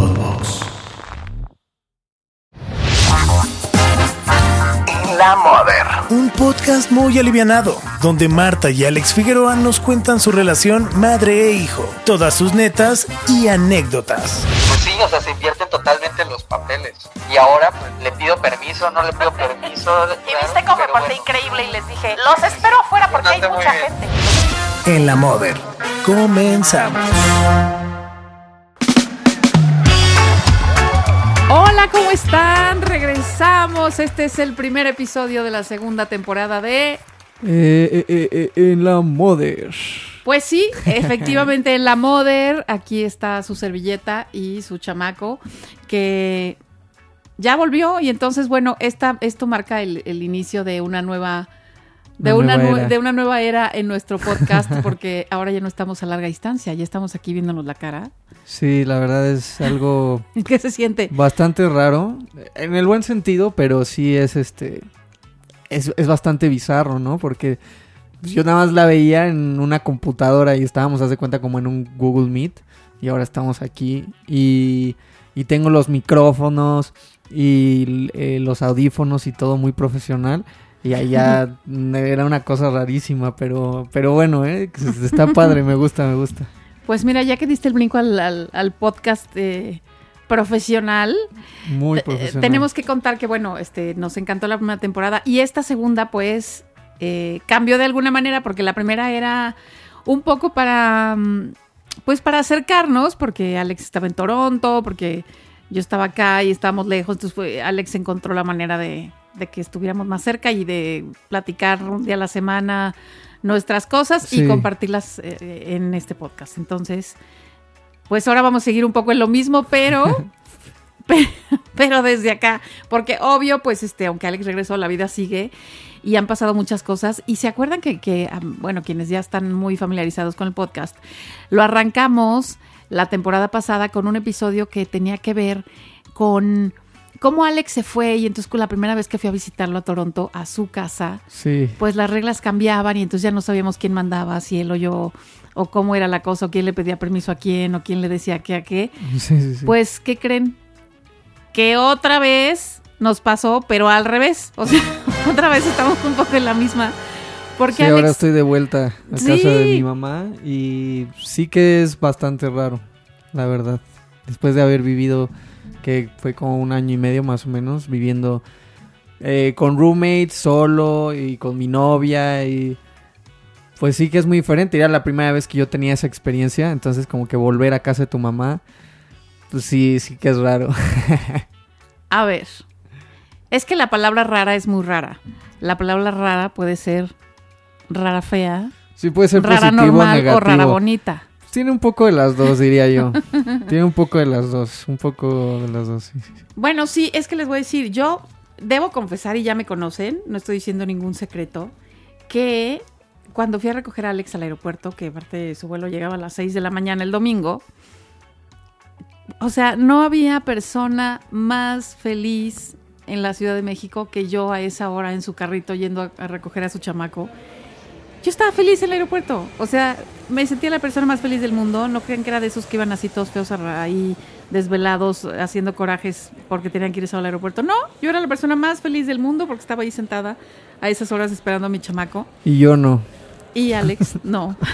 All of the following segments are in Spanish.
Podbox. La Mother. Un podcast muy alivianado, donde Marta y Alex Figueroa nos cuentan su relación madre e hijo, todas sus netas y anécdotas. Pues sí, o sea, se invierten totalmente los papeles. Y ahora pues, le pido permiso, no le pido permiso. Y viste cómo me porté bueno. increíble y les dije, los espero afuera porque hay mucha gente. En la Mother. Comenzamos. Hola, ¿cómo están? Regresamos. Este es el primer episodio de la segunda temporada de... Eh, eh, eh, eh, en la Mother. Pues sí, efectivamente en la Mother. Aquí está su servilleta y su chamaco que ya volvió y entonces, bueno, esta, esto marca el, el inicio de una nueva... De Una una, nueva de una nueva era en nuestro podcast, porque ahora ya no estamos a larga distancia, ya estamos aquí viéndonos la cara. Sí, la verdad es algo ¿Qué se siente? bastante raro. En el buen sentido, pero sí es este. Es, es bastante bizarro, ¿no? Porque pues, yo nada más la veía en una computadora y estábamos, haz de cuenta, como en un Google Meet. Y ahora estamos aquí. Y, y tengo los micrófonos y eh, los audífonos y todo muy profesional. Y allá era una cosa rarísima, pero, pero bueno, ¿eh? está padre, me gusta, me gusta. Pues mira, ya que diste el brinco al, al- al podcast eh, profesional, Muy eh, profesional. tenemos que contar que, bueno, este, nos encantó la primera temporada y esta segunda, pues, eh, cambió de alguna manera porque la primera era un poco para, mm, pues, para acercarnos, porque Alex estaba en Toronto, porque yo estaba acá y estábamos lejos, entonces fue- Alex encontró la manera de, de que estuviéramos más cerca y de platicar un día a la semana nuestras cosas Sí. y compartirlas eh, en este podcast. Entonces, pues ahora vamos a seguir un poco en lo mismo, pero pe- pero desde acá, porque obvio, pues este, aunque Alex regresó, la vida sigue y han pasado muchas cosas. Y se acuerdan que, que, bueno, quienes ya están muy familiarizados con el podcast, lo arrancamos la temporada pasada con un episodio que tenía que ver con cómo Alex se fue y entonces con la primera vez que fui a visitarlo a Toronto, a su casa, Sí. pues las reglas cambiaban y entonces ya no sabíamos quién mandaba, si él o yo, o cómo era la cosa, o quién le pedía permiso a quién, o quién le decía qué a qué. Sí, sí, sí. Pues, ¿qué creen? Que otra vez nos pasó, pero al revés. O sea, otra vez estamos un poco en la misma. Porque Sí, Alex, ahora estoy de vuelta a casa de mi mamá y sí que es bastante raro, la verdad. Después de haber vivido, que fue como un año y medio más o menos, viviendo eh, con roommates, solo y con mi novia y... Pues sí que es muy diferente, era la primera vez que yo tenía esa experiencia, entonces como que volver a casa de tu mamá, pues sí, sí que es raro. a ver, es que la palabra rara es muy rara. La palabra rara puede ser rara fea, Sí puede ser rara positivo o normal negativo. o rara bonita. Tiene un poco de las dos, diría yo. Tiene un poco de las dos, un poco de las dos. sí. Bueno, sí, es que les voy a decir, yo debo confesar y ya me conocen, no estoy diciendo ningún secreto, que cuando fui a recoger a Alex al aeropuerto, que aparte su vuelo llegaba a las 6 de la mañana el domingo, o sea, no había persona más feliz en la Ciudad de México que yo a esa hora en su carrito yendo a recoger a su chamaco. Yo estaba feliz en el aeropuerto. O sea, me sentía la persona más feliz del mundo. No crean que era de esos que iban así todos feos ahí, desvelados, haciendo corajes porque tenían que irse al aeropuerto. No, yo era la persona más feliz del mundo porque estaba ahí sentada a esas horas esperando a mi chamaco. Y yo no. Y Alex, no.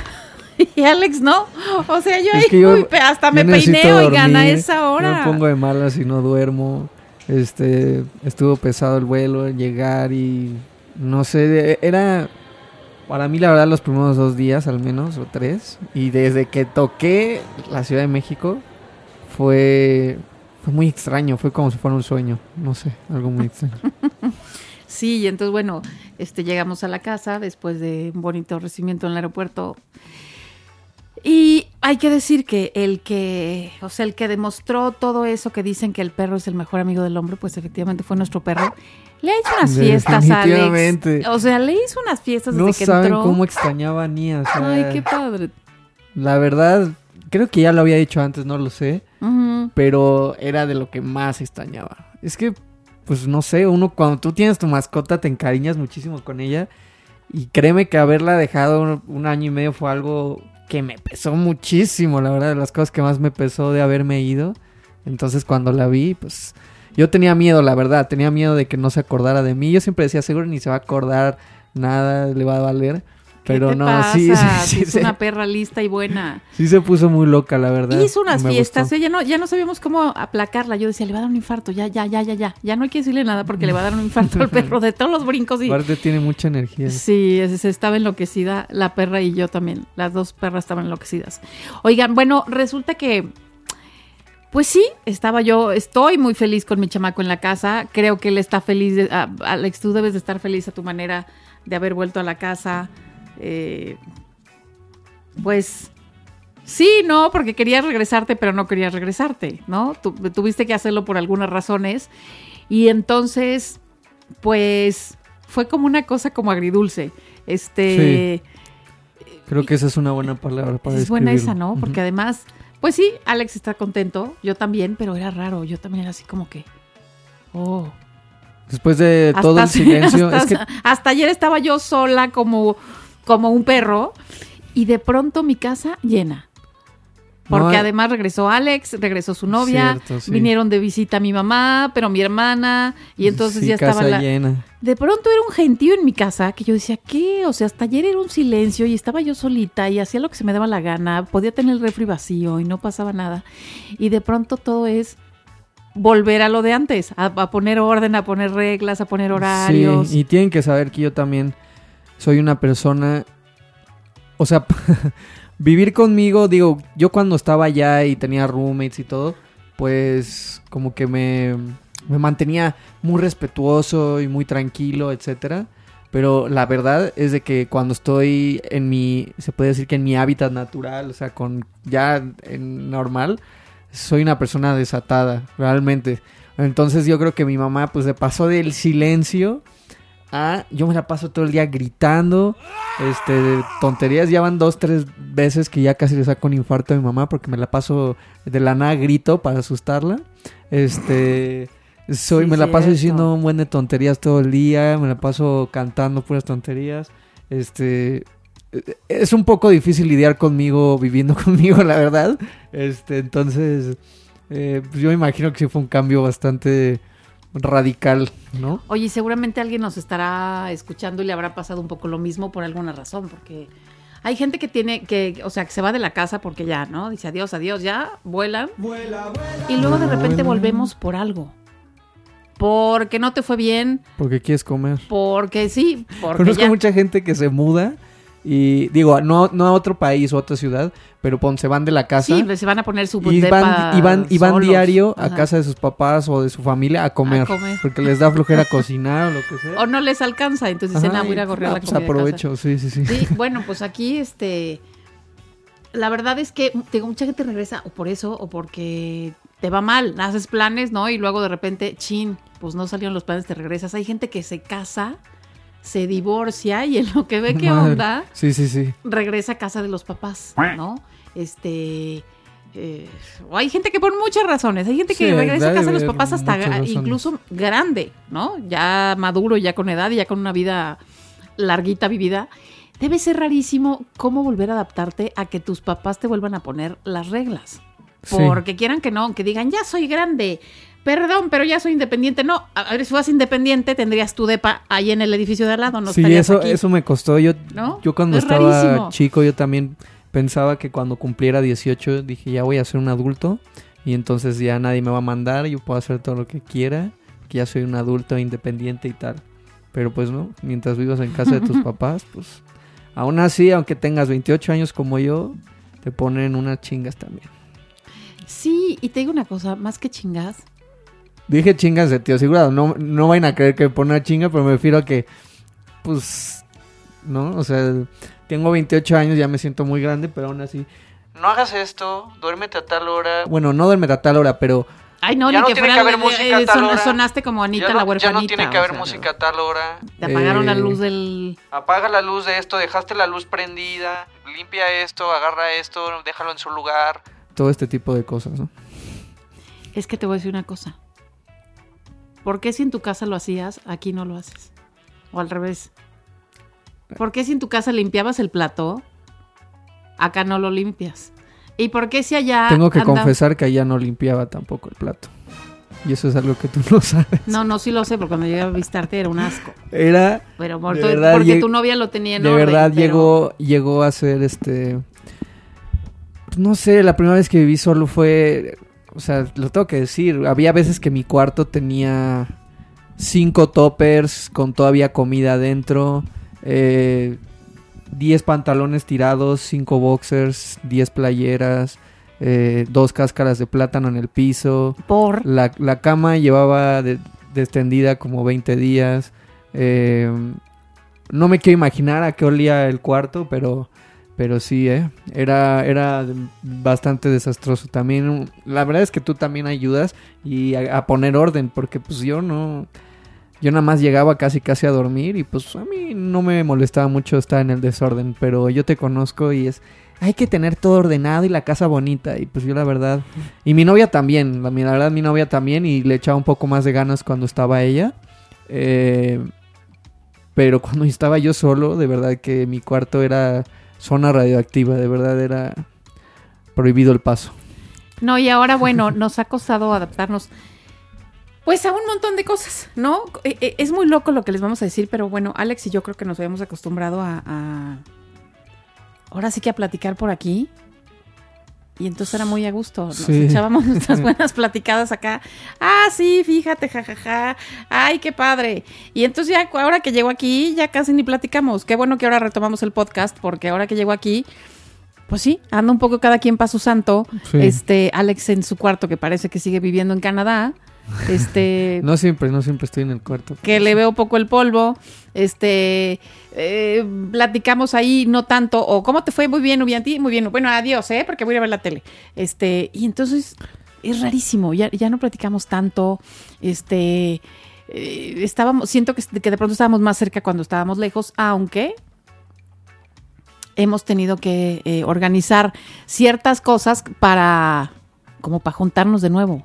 Y Alex, no. O sea, yo Es ahí yo- uy, hasta me yo peineo y gana esa Yo hora. me pongo de malas y no duermo. Este, estuvo pesado el vuelo, llegar y no sé, era para mí la verdad los primeros dos días al menos o tres y desde que toqué la Ciudad de México fue fue muy extraño, fue como si fuera un sueño, no sé, algo muy extraño. Sí, y entonces, bueno, este, llegamos a la casa después de un bonito recibimiento en el aeropuerto. Y hay que decir que el que, o sea, el que demostró todo eso que dicen que el perro es el mejor amigo del hombre, pues efectivamente fue nuestro perro. Le ha hecho unas fiestas a Alex. O sea, le hizo unas fiestas desde No que saben entró. cómo extrañaba a Nia. o sea, Ay, qué padre. La verdad, creo que ya lo había dicho antes, no lo sé. Pero era de lo que más extrañaba. Es que, pues no sé, uno cuando tú tienes tu mascota te encariñas muchísimo con ella y créeme que haberla dejado un, un año y medio fue algo que me pesó muchísimo, la verdad, de las cosas que más me pesó de haberme ido. Entonces cuando la vi, pues yo tenía miedo, la verdad, tenía miedo de que no se acordara de mí. Yo siempre decía, seguro ni se va a acordar nada, le va a valer. Pero ¿Qué te no, pasa? sí, sí, sí, es se- una perra lista y buena. sí se puso muy loca, la verdad. Hizo unas Me fiestas, no, ya no sabíamos cómo aplacarla. Yo decía, le va a dar un infarto, ya, ya, ya, ya, ya. Ya no hay que decirle nada porque le va a dar un infarto al perro de todos los brincos y. Aparte tiene mucha energía. Sí, se estaba enloquecida la perra y yo también. Las dos perras estaban enloquecidas. Oigan, bueno, resulta que, pues sí, estaba yo, estoy muy feliz con mi chamaco en la casa. Creo que él está feliz. de- ah, Alex, tú debes de estar feliz a tu manera de haber vuelto a la casa. Eh, pues sí, no, porque querías regresarte, pero no querías regresarte, ¿no? Tu- tuviste que hacerlo por algunas razones. Y entonces, pues fue como una cosa como agridulce. Este. Creo que esa es una buena palabra para es buena esa. ¿no? Porque además, pues sí, Alex está contento, yo también, pero era raro, yo también era así como que, oh. Después de Hasta todo el silencio, hasta, es que hasta ayer estaba yo sola como, como un perro y de pronto mi casa llena. Porque No, además regresó Alex, regresó su novia, Cierto, sí. vinieron de visita mi mamá, pero mi hermana, y entonces sí, ya estaba la... llena. De pronto era un gentío en mi casa que yo decía, ¿qué? O sea, hasta ayer era un silencio y estaba yo solita y hacía lo que se me daba la gana, podía tener el refri vacío y no pasaba nada. Y de pronto todo es volver a lo de antes, a, a poner orden, a poner reglas, a poner horarios. Sí, y tienen que saber que yo también soy una persona, o sea, vivir conmigo, digo, yo cuando estaba allá y tenía roommates y todo, pues como que me, me mantenía muy respetuoso y muy tranquilo, etcétera. Pero la verdad es de que cuando estoy en mi, se puede decir que en mi hábitat natural, o sea, con ya en normal, soy una persona desatada, realmente. Entonces yo creo que mi mamá pues se pasó del silencio a yo me la paso todo el día gritando, este, tonterías. Ya van dos, tres veces que ya casi le saco un infarto a mi mamá porque me la paso de la nada grito para asustarla. Este, soy, Sí, me la paso diciendo un buen de tonterías todo el día, me la paso cantando puras tonterías. Este, es un poco difícil lidiar conmigo, viviendo conmigo, la verdad. Este, entonces, eh, pues yo me imagino que sí fue un cambio bastante radical, ¿no? Oye, seguramente alguien nos estará escuchando y le habrá pasado un poco lo mismo por alguna razón, porque hay gente que tiene que, o sea, que se va de la casa porque ya, ¿no? Dice adiós, adiós, ya, vuelan. Y luego de repente volvemos por algo. Porque no te fue bien, Porque quieres comer. porque sí, porque Conozco ya. mucha gente que se muda y digo, no, no a otro país o a otra ciudad, pero pon, se van de la casa Sí, pues, se van a poner su y van, y van, y van diario a Ajá. casa de sus papás o de su familia a comer, comer. porque les da flojera cocinar o lo que sea. O no les alcanza, entonces dicen, ah, voy a ir a correr ah, la pues comida de casa". aprovecho, sí, sí, sí. Sí, bueno, pues aquí, este, la verdad es que, digo, mucha gente regresa o por eso o porque te va mal, haces planes, ¿no? Y luego de repente, chin, pues no salieron los planes, te regresas. Hay gente que se casa, se divorcia y en lo que ve qué Madre. onda, Sí, sí, sí. regresa a casa de los papás, ¿no? Este... eh, o hay gente que por muchas razones, hay gente que Sí, regresa a casa de los papás hasta incluso grande, ¿no? Ya maduro, ya con edad y ya con una vida larguita vivida. Debe ser rarísimo cómo volver a adaptarte a que tus papás te vuelvan a poner las reglas. Sí. Porque quieran que no, que digan, ya soy grande, perdón, pero ya soy independiente. No, a ver, si fueras independiente, tendrías tu depa ahí en el edificio de al lado, no sí, eso, aquí. eso me costó. Yo, ¿No? yo cuando Es estaba rarísimo. chico, yo también pensaba que cuando cumpliera 18 dije, ya voy a ser un adulto y entonces ya nadie me va a mandar, yo puedo hacer todo lo que quiera, que ya soy un adulto independiente y tal. Pero pues no, mientras vivas en casa de tus papás, pues aún así, aunque tengas 28 años como yo, te ponen unas chingas también. Sí, y te digo una cosa, más que chingas, Dije chingas de tío asegurado, no, no vayan a creer que me pone una chinga, pero me refiero a que, pues, ¿no? O sea, tengo 28 años, ya me siento muy grande, pero aún así... No hagas esto, duérmete a tal hora. Bueno, no duérmete a tal hora, pero Ay, no, Ya ni no que tiene fuera que haber eh, música a eh, tal son- hora. sonaste como Anita ya, la no, ya huerfanita. no tiene que o haber sea, música a tal hora. Te apagaron la Eh, luz del... Apaga la luz de esto, dejaste la luz prendida, limpia esto, agarra esto, déjalo en su lugar. todo este tipo de cosas, ¿no? Es que te voy a decir una cosa. ¿Por qué si en tu casa lo hacías, aquí no lo haces? O al revés. ¿Por qué si en tu casa limpiabas el plato, acá no lo limpias? ¿Y por qué si allá Tengo que anda- confesar que allá no limpiaba tampoco el plato. Y eso es algo que tú no sabes. No, no, sí lo sé, porque cuando llegué a visitarte era un asco. Era Pero por De tu- verdad, porque tu novia lo tenía en de orden, verdad pero- llegó llegó a ser este no sé la primera vez que viví solo fue o sea lo tengo que decir había veces que mi cuarto tenía cinco toppers con todavía comida adentro eh, 10 pantalones tirados 5 boxers 10 playeras eh, dos cáscaras de plátano en el piso Por. la, la cama llevaba de, extendida como 20 días. Eh, no me quiero imaginar a qué olía el cuarto, pero, pero sí, ¿eh? Era, era bastante desastroso. También, la verdad es que tú también ayudas y a, poner orden, porque pues yo no... Yo nada más llegaba casi casi a dormir y pues a mí no me molestaba mucho estar en el desorden, pero yo te conozco y es... Hay que tener todo ordenado y la casa bonita y pues yo la verdad... Y mi novia también, la, la verdad mi novia también y le echaba un poco más de ganas cuando estaba ella. Eh, pero cuando estaba yo solo, de verdad que mi cuarto era zona radioactiva, de verdad era prohibido el paso. No, y ahora, bueno, nos ha costado adaptarnos. Pues a un montón de cosas, ¿no? Eh, eh, Es muy loco lo que les vamos a decir, pero bueno, Alex y yo creo que nos habíamos acostumbrado a, a- ahora sí que a platicar por aquí. Y entonces era muy a gusto. Nos Sí. echábamos nuestras buenas platicadas acá. Ah, sí, fíjate, jajaja. Ay, qué padre. Y entonces ya ahora que llego aquí, ya casi ni platicamos. Qué bueno que ahora retomamos el podcast, porque ahora que llego aquí, pues sí, anda un poco cada quien para su santo. Sí. Este, Alex en su cuarto, que parece que sigue viviendo en Canadá. Este, No siempre, no siempre estoy en el cuarto. que le veo poco el polvo. Este, eh, platicamos ahí, no tanto. O cómo te fue, muy bien, muy bien a ti, muy bien. Bueno, adiós, ¿eh? Porque voy a ir a ver la tele. Este, y entonces es rarísimo. Ya, ya no platicamos tanto. Este, eh, estábamos, siento que, que de pronto estábamos más cerca cuando estábamos lejos, aunque hemos tenido que eh, organizar ciertas cosas para, como para juntarnos de nuevo.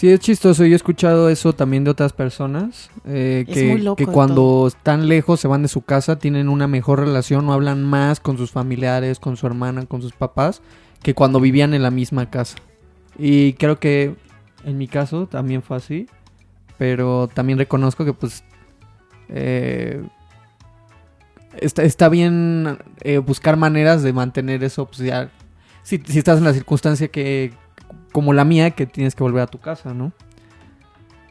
Sí, es chistoso. Yo he escuchado eso también de otras personas. eh, Es que, muy loco que cuando todo. están lejos, se van de su casa, tienen una mejor relación o hablan más con sus familiares, con su hermana, con sus papás, que cuando vivían en la misma casa. Y creo que en mi caso también fue así. Pero también reconozco que pues... eh, está, está bien eh, buscar maneras de mantener eso. Pues ya... Si, si estás en la circunstancia que... Como la mía, que tienes que volver a tu casa, ¿no?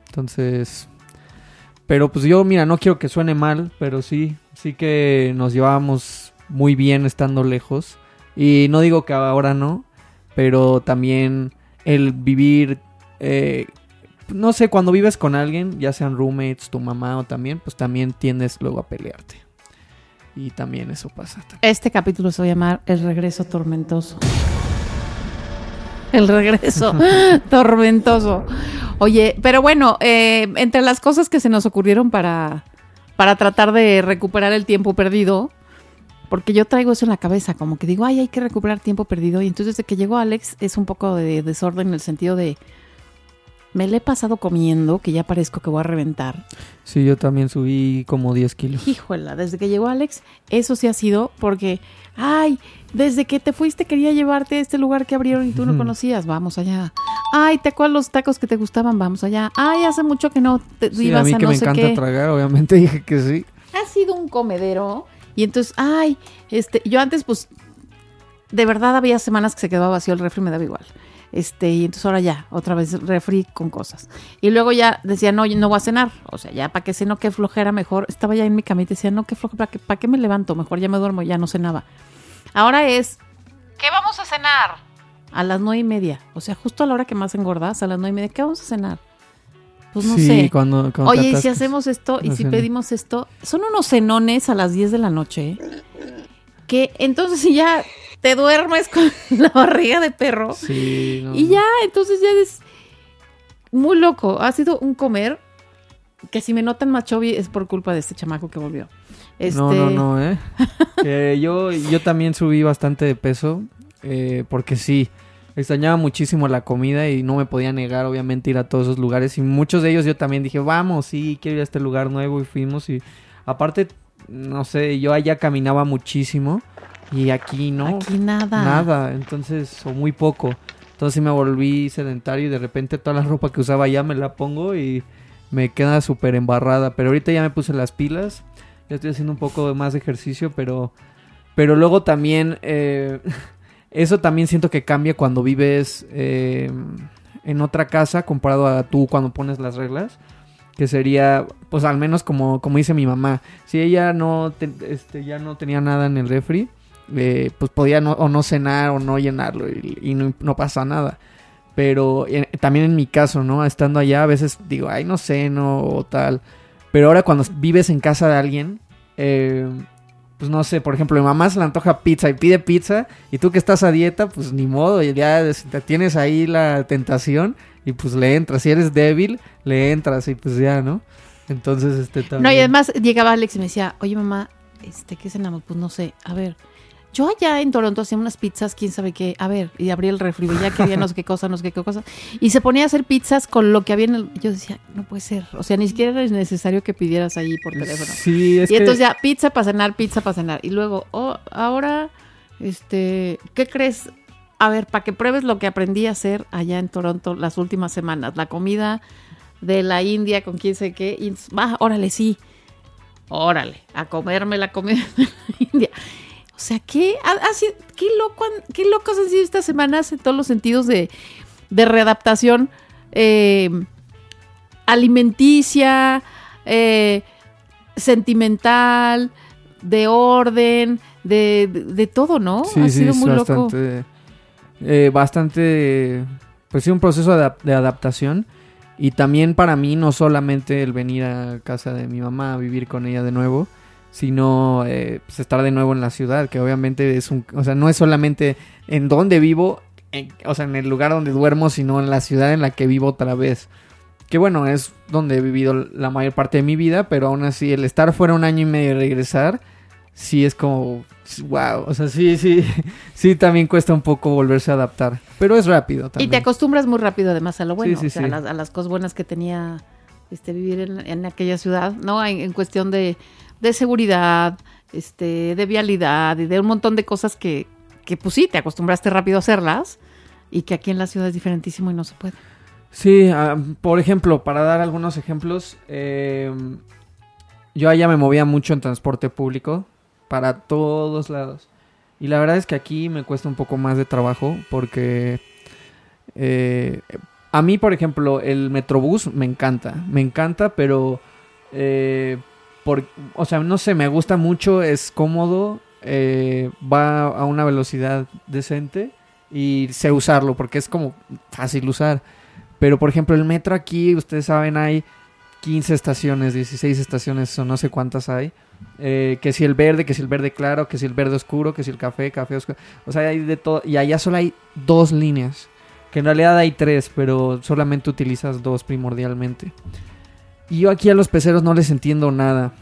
Entonces... Pero pues yo, mira, no quiero que suene mal, pero sí, sí que nos llevábamos muy bien estando lejos. Y no digo que ahora no, pero también el vivir, eh, no sé, cuando vives con alguien, ya sean roommates, tu mamá o también, pues también tiendes luego a pelearte. Y también eso pasa. Este capítulo se va a llamar El regreso tormentoso. El regreso tormentoso. Oye, pero bueno, eh, entre las cosas que se nos ocurrieron para, para tratar de recuperar el tiempo perdido, porque yo traigo eso en la cabeza, como que digo, ay, hay que recuperar tiempo perdido. Y entonces desde que llegó Alex es un poco de desorden en el sentido de, me le he pasado comiendo, que ya parezco que voy a reventar. Sí, yo también subí como 10 kilos. Híjola, desde que llegó Alex, eso sí ha sido porque, ay, desde que te fuiste quería llevarte a este lugar que abrieron y tú no conocías, vamos allá. Ay, ¿te acuerdas los tacos que te gustaban? Vamos allá. Ay, hace mucho que no te Sí, ibas a mí a que no me sé encanta qué. tragar, obviamente dije que sí. Ha sido un comedero y entonces, ay, este, yo antes pues de verdad había semanas que se quedaba vacío el refri me daba igual. Este, y entonces ahora ya, otra vez refri con cosas. Y luego ya decía, no, yo no voy a cenar. O sea, ya para que ceno, qué flojera, mejor. Estaba ya en mi camita y decía, no, qué flojera, ¿para qué, para qué me levanto? Mejor ya me duermo, ya no cenaba. Ahora es, ¿qué vamos a cenar? A las nueve y media. O sea, justo a la hora que más engordas, a las nueve y media, ¿qué vamos a cenar? Pues no sí, sé. cuando, Oye, y si hacemos esto y si cena. pedimos esto, son unos cenones a las 10 de la noche que entonces si ya te duermes con la barriga de perro Sí, no, y ya, entonces ya es muy loco. Ha sido un comer que si me notan chubby es por culpa de este chamaco que volvió. Este, No, no, no, ¿eh? Yo, yo también subí bastante de peso, eh, porque sí, extrañaba muchísimo la comida y no me podía negar, obviamente, ir a todos esos lugares. Y muchos de ellos yo también dije, vamos, sí, quiero ir a este lugar nuevo y fuimos. Y aparte, no sé, yo allá caminaba muchísimo Y aquí no. Aquí nada. Nada, entonces, o muy poco. Entonces sí me volví sedentario y de repente toda la ropa que usaba ya me la pongo y me queda súper embarrada. Pero ahorita ya me puse las pilas, ya estoy haciendo un poco más de ejercicio, pero, pero luego también, eh, eso también siento que cambia cuando vives eh, en otra casa comparado a tú cuando pones las reglas. Que sería, pues al menos como, como dice mi mamá, si ella no, te- este, ya no tenía nada en el refri, eh, pues podía no, o no cenar o no llenarlo y, no, pasa nada. Pero también en mi caso, ¿no? Estando allá, a veces digo, ay, no ceno o tal. Pero ahora cuando vives en casa de alguien, eh, pues no sé, por ejemplo, mi mamá se le antoja pizza y pide pizza, y tú que estás a dieta, pues ni modo, ya tienes ahí la tentación y pues le entras. Si eres débil, le entras y pues ya, ¿no? Entonces, este también. No, y además llegaba Alex y me decía, oye mamá, este, ¿qué cenamos? Pues no sé, a ver. Yo allá en Toronto hacía unas pizzas, quién sabe qué, a ver, y abría el refri, ya que había no sé qué cosa, no sé qué cosa, y se ponía a hacer pizzas con lo que había en el... Yo decía, no puede ser, o sea, ni siquiera es necesario que pidieras ahí por teléfono. Sí, es y que- entonces ya, pizza para cenar, pizza para cenar, y luego, oh, ahora, este, ¿qué crees? A ver, para que pruebes lo que aprendí a hacer allá en Toronto las últimas semanas, la comida de la India con quién sé qué, y va, órale, sí, órale, a comerme la comida de la India. O sea, ¿qué, sido- qué, loco qué locos han sido estas semanas en todos los sentidos de, de readaptación eh, alimenticia, eh, sentimental, de orden, de, de, de todo, ¿no? Sí, ha sí, sido es muy loco. Eh, bastante, pues sí, un proceso de adaptación. Y también para mí, no solamente el venir a casa de mi mamá a vivir con ella de nuevo, sino eh, pues estar de nuevo en la ciudad, que obviamente es un, o sea, no es solamente en donde vivo, en- o sea, en el lugar donde duermo, sino en la ciudad en la que vivo otra vez. Que bueno, es donde he vivido la mayor parte de mi vida, pero aún así el estar fuera un año y medio y regresar, sí es como, wow, o sea, sí, sí, sí también cuesta un poco volverse a adaptar, pero es rápido Y también. te acostumbras muy rápido además a lo bueno, Sí, sí, o sea, sí. A, las, a las cosas buenas que tenía este vivir en, en aquella ciudad, ¿no? En, en cuestión de, de seguridad, este, de vialidad y de un montón de cosas que, que pues sí, te acostumbraste rápido a hacerlas y que aquí en la ciudad es diferentísimo y no se puede. Sí, ah, por ejemplo, para dar algunos ejemplos, eh, yo allá me movía mucho en transporte público para todos lados. Y la verdad es que aquí me cuesta un poco más de trabajo porque eh, a mí, por ejemplo, el Metrobús me encanta, me encanta, pero eh, por, o sea, no sé, me gusta mucho, es cómodo, eh, va a una velocidad decente y sé usarlo porque es como fácil usar. Pero por ejemplo, el metro aquí, ustedes saben, hay 15 estaciones, 16 estaciones o no sé cuántas hay. Eh, que si el verde, que si el verde claro, que si el verde oscuro, que si el café, café oscuro. O sea, hay de todo. Y allá solo hay dos líneas. Que en realidad hay tres, pero solamente utilizas dos primordialmente. Y yo aquí a los peceros no les entiendo nada.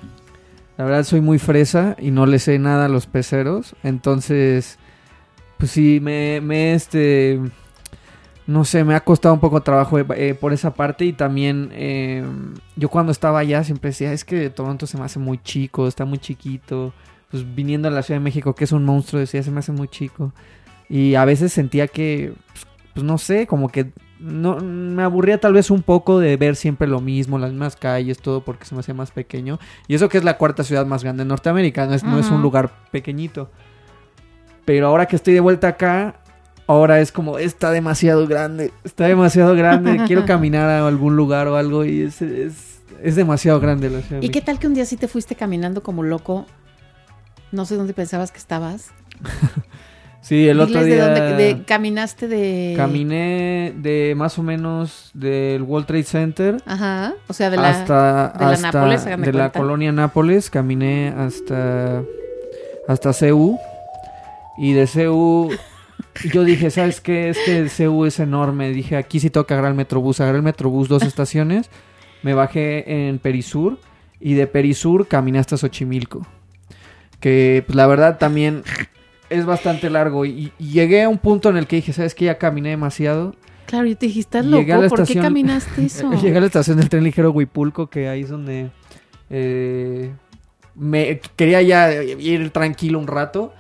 La verdad soy muy fresa y no les sé nada a los peceros. Entonces, pues sí, me, me este no sé, me ha costado un poco trabajo eh, por esa parte y también eh, yo cuando estaba allá siempre decía, es que Toronto se me hace muy chico, está muy chiquito, pues viniendo a la Ciudad de México que es un monstruo, decía, se me hace muy chico y a veces sentía que, pues, pues no sé, como que no, me aburría tal vez un poco de ver siempre lo mismo, las mismas calles, todo porque se me hacía más pequeño. Y eso que es la cuarta ciudad más grande de Norteamérica, no es, no es un lugar pequeñito. Pero ahora que estoy de vuelta acá, ahora es como, está demasiado grande, está demasiado grande, quiero caminar a algún lugar o algo y es, es, es demasiado grande la ciudad. ¿Y qué tal que un día sí te fuiste caminando como loco? No sé dónde pensabas que estabas. Sí, el otro Diles de día dónde- de- caminaste de... caminé de más o menos del World Trade Center Ajá, o sea, de la... hasta, de la hasta- Nápoles, de la colonia Nápoles, caminé hasta hasta CU y de CU yo dije, ¿sabes qué? Es que el CU es enorme. Dije, aquí sí tengo que agarrar el Metrobús. Agarré el Metrobús dos estaciones. Me bajé en Perisur. Y de Perisur caminé hasta Xochimilco. Que pues, la verdad también es bastante largo. Y, y llegué a un punto en el que dije, ¿sabes qué? Ya caminé demasiado. Claro, yo te dije, estás loco, ¿por qué caminaste eso? Llegué a la estación del tren ligero Huipulco, que ahí es donde eh, me quería ya ir tranquilo un rato.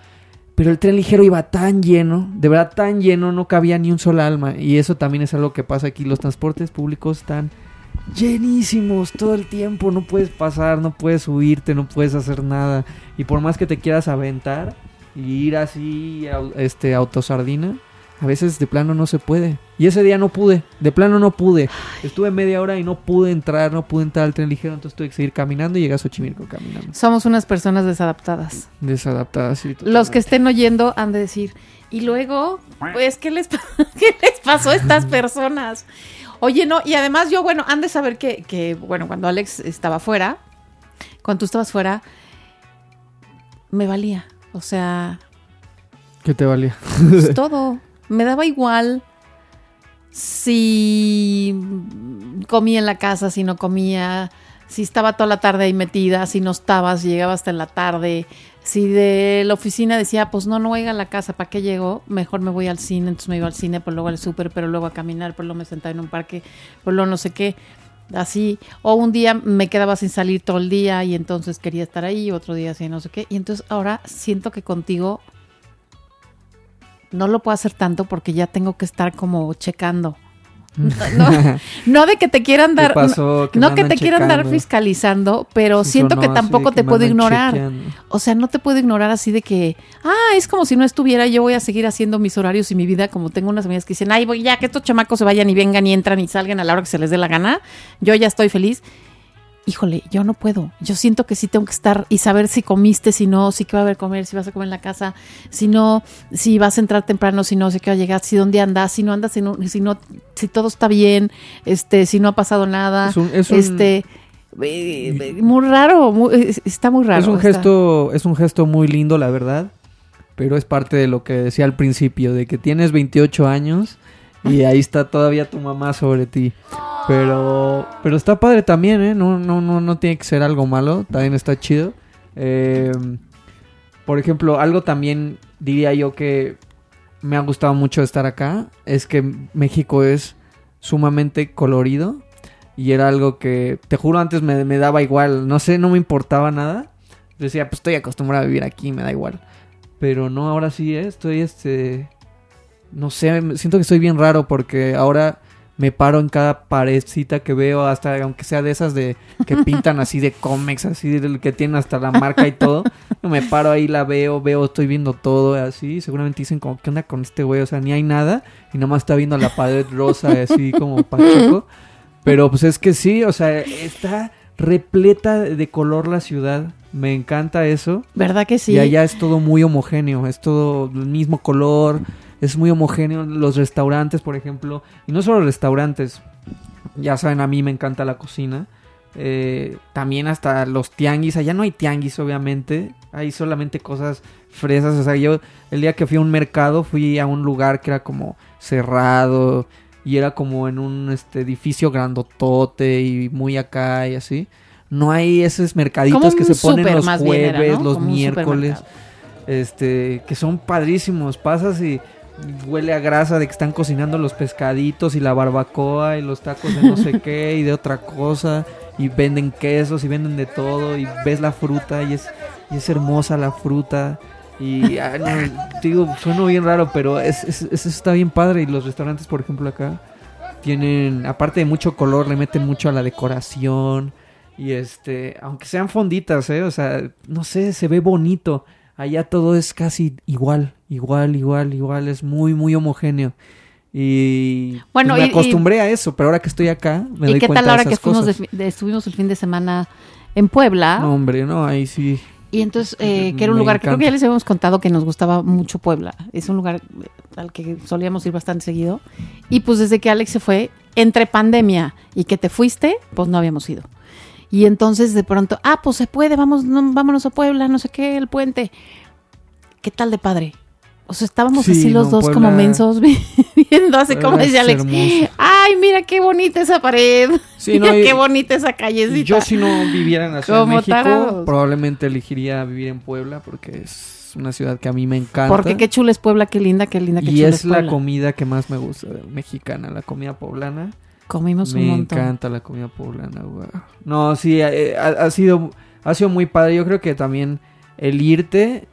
Pero el tren ligero iba tan lleno, de verdad tan lleno, no cabía ni un solo alma. Y eso también es algo que pasa aquí. Los transportes públicos están llenísimos todo el tiempo. No puedes pasar, no puedes subirte, no puedes hacer nada. Y por más que te quieras aventar y ir así, este, autosardina, a veces de plano no se puede. Y ese día no pude, de plano no pude. Estuve media hora y no pude entrar, no pude entrar al tren ligero, entonces tuve que seguir caminando y llegué a Xochimilco caminando. Somos unas personas desadaptadas. Desadaptada, sí. Los que estén oyendo han de decir, y luego, pues, ¿qué les, ¿qué les pasó a estas personas? Oye, no, y además yo, bueno, han de saber que, que, bueno, cuando Alex estaba fuera, cuando tú estabas fuera, me valía. O sea, ¿Qué te valía? pues, todo. Me daba igual si comía en la casa, si no comía, si estaba toda la tarde ahí metida, si no estaba, si llegaba hasta en la tarde, si de la oficina decía, pues no, no voy a la casa, ¿para qué llego? Mejor me voy al cine, entonces me iba al cine, pues luego al súper, pero luego a caminar, pues luego me sentaba en un parque, pues luego no sé qué, así. O un día me quedaba sin salir todo el día y entonces quería estar ahí, otro día así, no sé qué. Y entonces ahora siento que contigo no lo puedo hacer tanto porque ya tengo que estar como checando. No, no de que te quieran ¿Qué dar, pasó? no que te quieran dar fiscalizando, pero Sí, siento que tampoco te puedo ignorar. chequeando. O sea, no te puedo ignorar así de que, ah, es como si no estuviera, yo voy a seguir haciendo mis horarios y mi vida, como tengo unas amigas que dicen, ay, voy ya, que estos chamacos se vayan y vengan y entran y salgan a la hora que se les dé la gana, yo ya estoy feliz. Híjole, yo no puedo. Yo siento que sí tengo que estar y saber si comiste, si no, si qué va a haber comer, si vas a comer en la casa, si no, si vas a entrar temprano, si no, si qué va a llegar, si dónde andas, si no andas, si no, si, no, si todo está bien, este, si no ha pasado nada. Es un- es este, eh, eh, muy raro, muy- está muy raro. Es un está- gesto, es un gesto muy lindo, la verdad. Pero es parte de lo que decía al principio, de que tienes 28 años y ahí está todavía tu mamá sobre ti. Pero, pero está padre también, ¿eh? No, no, no, no tiene que ser algo malo, también está chido. Eh, por ejemplo, algo también diría yo que me ha gustado mucho estar acá, es que México es sumamente colorido. Y era algo que, te juro, antes me, me daba igual. No sé, no me importaba nada. Decía, pues estoy acostumbrado a vivir aquí, me da igual. Pero no, ahora sí, ¿eh? estoy este... No sé, siento que estoy bien raro porque ahora me paro en cada paredcita que veo, hasta aunque sea de esas de que pintan así de cómics, así del que tienen hasta la marca y todo. Me paro ahí, la veo, veo, estoy viendo todo así. Seguramente dicen como, ¿qué onda con este güey? O sea, ni hay nada y nomás está viendo la pared rosa así como pacheco. Pero pues es que sí, o sea, está repleta de color la ciudad. Me encanta eso. ¿Verdad que sí? Y allá es todo muy homogéneo, es todo el mismo color, es muy homogéneo. Los restaurantes, por ejemplo, y no solo restaurantes, ya saben, a mí me encanta la cocina. Eh, también hasta los tianguis, allá no hay tianguis obviamente, hay solamente cosas fresas. O sea, yo el día que fui a un mercado fui a un lugar que era como cerrado y era como en un este, edificio grandotote y muy acá y así. No hay esos mercaditos que se ponen los jueves, era, ¿no? los Como miércoles, este, que son padrísimos. Pasas y huele a grasa de que están cocinando los pescaditos y la barbacoa y los tacos de no sé qué y de otra cosa y venden quesos y venden de todo y ves la fruta y es y es hermosa la fruta y ah, no, digo suena bien raro pero es, es- es- eso está bien padre y los restaurantes por ejemplo acá tienen aparte de mucho color le meten mucho a la decoración y este aunque sean fonditas eh o sea no sé se ve bonito. Allá todo es casi igual igual igual igual es muy muy homogéneo y Bueno, pues, me y- y- acostumbré a eso pero ahora que estoy acá me ¿Y doy qué cuenta tal ahora de que esas fuimos de cosas. fi- de- estuvimos el fin de semana en Puebla? no hombre no ahí sí Y entonces, eh, que era un Me lugar, creo que ya les habíamos contado que nos gustaba mucho Puebla. Es un lugar al que solíamos ir bastante seguido. Y pues desde que Alex se fue, entre pandemia y que te fuiste, pues no habíamos ido. Y entonces de pronto, ah, pues se puede, vamos, no, vámonos a Puebla, no sé qué, el puente. ¿Qué tal de padre? O sea, estábamos Sí, así los no, dos Puebla- como mensos viendo así como Puebla decía es Alex. hermoso. Ay, mira qué bonita esa pared. Sí, mira no, qué bonita esa callecita. Yo si no viviera en la Ciudad de Como México, tarados. probablemente elegiría vivir en Puebla porque es una ciudad que a mí me encanta. Porque qué chula es Puebla, qué linda, qué linda, qué y chula es la Puebla. comida que más me gusta, mexicana, la comida poblana. Comimos un me montón. encanta la comida poblana, wow. No, sí, eh, ha, ha sido ha sido muy padre. Yo creo que también el irte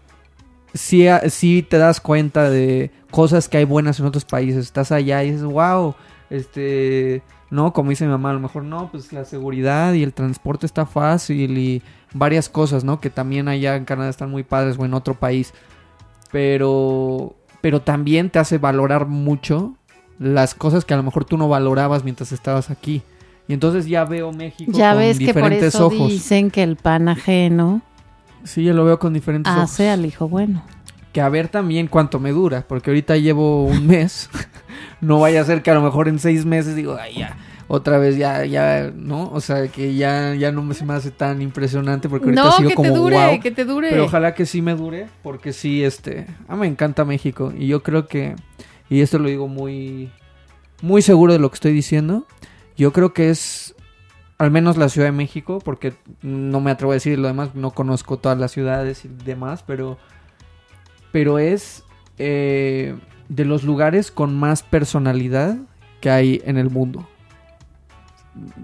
sí, te das cuenta de cosas que hay buenas en otros países. Estás allá y dices, wow, este, no, como dice mi mamá, a lo mejor no, pues la seguridad y el transporte está fácil y varias cosas, ¿no? Que también allá en Canadá están muy padres o en otro país. Pero, pero también te hace valorar mucho las cosas que a lo mejor tú no valorabas mientras estabas aquí. Y entonces ya veo México Ya con ves que por diferentes eso ojos. dicen que el pan ajeno Sí, yo lo veo con diferentes ojos. hace al hijo bueno. Que a ver también cuánto me dura, porque ahorita llevo un mes. no vaya a ser que a lo mejor en seis meses digo, ay, ya, otra vez ya, ya, ¿no? O sea, que ya, ya no me, se me hace tan impresionante porque ahorita No, sigo que como te dure, wow. que te dure. Pero ojalá que sí me dure, porque sí, este, ah, me encanta México. Y yo creo que, y esto lo digo muy, muy seguro de lo que estoy diciendo, yo creo que es, al menos la Ciudad de México, porque no me atrevo a decir lo demás, no conozco todas las ciudades y demás, pero, pero es eh, de los lugares con más personalidad que hay en el mundo.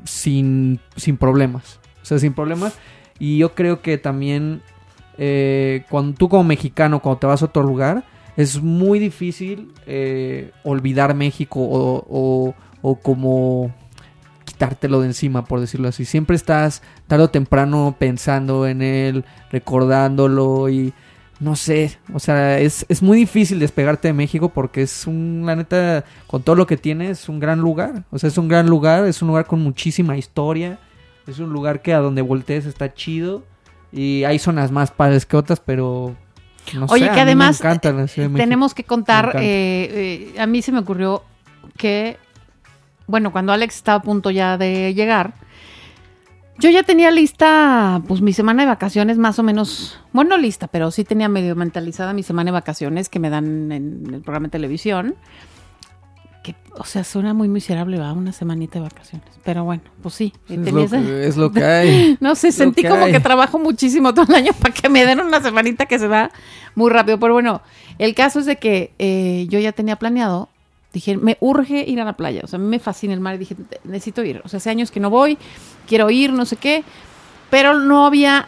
Sin, sin problemas. O sea, sin problemas. Y yo creo que también eh, cuando tú como mexicano, cuando te vas a otro lugar, es muy difícil eh, olvidar México o, o- o como quitártelo de encima, por decirlo así. Siempre estás tarde o temprano pensando en él, recordándolo y no sé, o sea, es, es muy difícil despegarte de México porque es un, la neta, con todo lo que tiene, es un gran lugar. O sea, es un gran lugar, es un lugar con muchísima historia, es un lugar que a donde voltees está chido y hay zonas más padres que otras, pero no Oye, sé, que mí me además encanta México. tenemos que contar, eh, eh, a mí se me ocurrió que, bueno, cuando Alex estaba a punto ya de llegar, yo ya tenía lista, pues mi semana de vacaciones más o menos, bueno, no lista, pero sí tenía medio mentalizada mi semana de vacaciones que me dan en el programa de televisión. Que, o sea, suena muy miserable, va, una semanita de vacaciones. Pero bueno, pues sí. es, tenía lo esa- que, es lo que hay. no sé, sentí como hay. que trabajo muchísimo todo el año para que me den una semanita que se va muy rápido. Pero bueno, el caso es de que eh, yo ya tenía planeado, dije, me urge ir a la playa. O sea, me fascina el mar y dije, necesito ir. O sea, hace años que no voy, quiero ir, no sé qué. Pero no había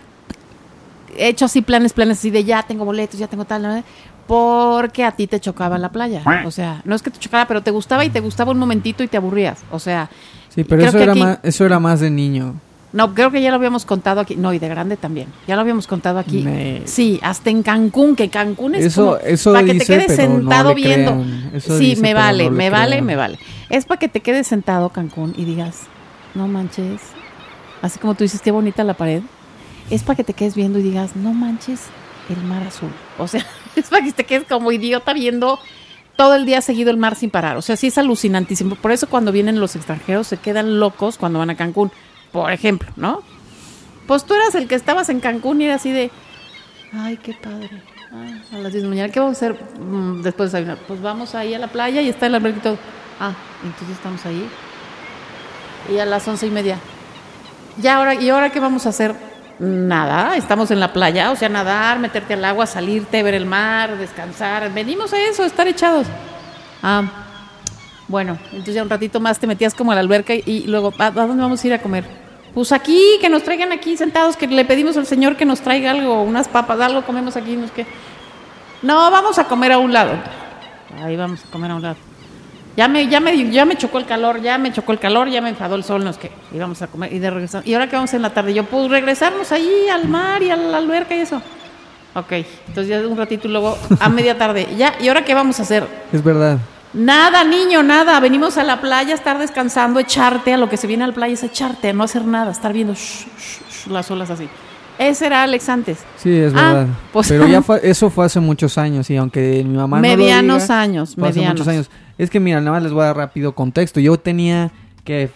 hecho así planes, planes así de ya tengo boletos, ya tengo tal, ¿no? porque a ti te chocaba la playa. O sea, no es que te chocara, pero te gustaba y te gustaba un momentito y te aburrías. O sea, Sí, pero eso era, aquí- más, eso era más de niño. No, creo que ya lo habíamos contado aquí. No, y de grande también. Ya lo habíamos contado aquí. Me- Sí, hasta en Cancún, que Cancún es Eso- como eso para que te quedes no sentado viendo. Eso sí, dice, me vale, no me vale, me vale. Es para que te quedes sentado Cancún y digas, no manches, así como tú dices, qué bonita la pared. Es para que te quedes viendo y digas, no manches, el mar azul. O sea, es para que te quedes como idiota viendo todo el día seguido el mar sin parar. O sea, sí es alucinantísimo. Por eso cuando vienen los extranjeros se quedan locos cuando van a Cancún, por ejemplo, ¿no? Pues tú eras el que estabas en Cancún y era así de, ay, qué padre. Ay, a las 10 de la mañana, ¿qué vamos a hacer mm, después de desayunar? Pues vamos ahí a la playa y está el albergue y todo. Ah, entonces estamos ahí. Y a las once y media. Ya ahora, ¿y ahora qué vamos a hacer? Nada, estamos en la playa, o sea, nadar, meterte al agua, salirte, ver el mar, descansar. Venimos a eso, estar echados. Ah, bueno, entonces ya un ratito más te metías como a la alberca y, y luego, ¿a, a dónde vamos a ir a comer? Pues aquí, que nos traigan aquí sentados, que le pedimos al señor que nos traiga algo, unas papas, algo comemos aquí, no es que... No, vamos a comer a un lado. Ahí vamos a comer a un lado. Ya me, ya me, ya me chocó el calor, ya me chocó el calor, ya me enfadó el sol, no es que íbamos a comer y de regresar. ¿Y ahora qué vamos en la tarde? Yo, pues regresarnos ahí al mar y a la alberca y eso. Ok, entonces ya un ratito luego a media tarde. Ya, ¿y ahora qué vamos a hacer? Es verdad. Nada, niño, nada. Venimos a la playa, a estar descansando, echarte. A lo que se viene a la playa es echarte, a no hacer nada, estar viendo shh, shh, shh, las olas así. Ese era Alex antes. Sí, es Ah, verdad. pues- Pero ya fue, eso fue hace muchos años y aunque mi mamá medianos no lo diga, años, fue hace medianos. muchos años. Es que mira, nada más les voy a dar rápido contexto. Yo tenía que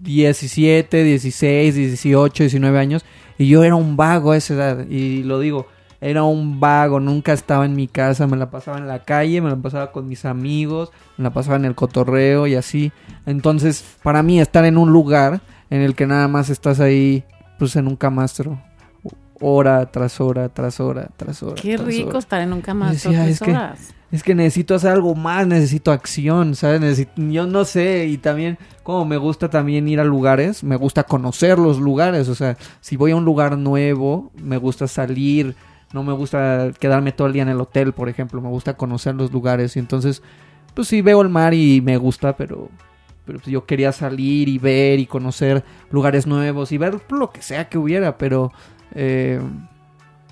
17, 16, 18, 19 años y yo era un vago a esa edad y lo digo, era un vago, nunca estaba en mi casa, me la pasaba en la calle, me la pasaba con mis amigos, me la pasaba en el cotorreo y así. Entonces, para mí estar en un lugar en el que nada más estás ahí pues en un camastro hora tras hora tras hora tras hora. Qué tras rico hora. estar en un camastro Decía, tres es que-. Es que necesito hacer algo más, necesito acción, ¿sabes? Necesito- yo no sé, y también como me gusta también ir a lugares, me gusta conocer los lugares, o sea, si voy a un lugar nuevo, me gusta salir, no me gusta quedarme todo el día en el hotel, por ejemplo, me gusta conocer los lugares y entonces, pues sí veo el mar y me gusta, pero, pero pues yo quería salir y ver y conocer lugares nuevos y ver lo que sea que hubiera, pero eh,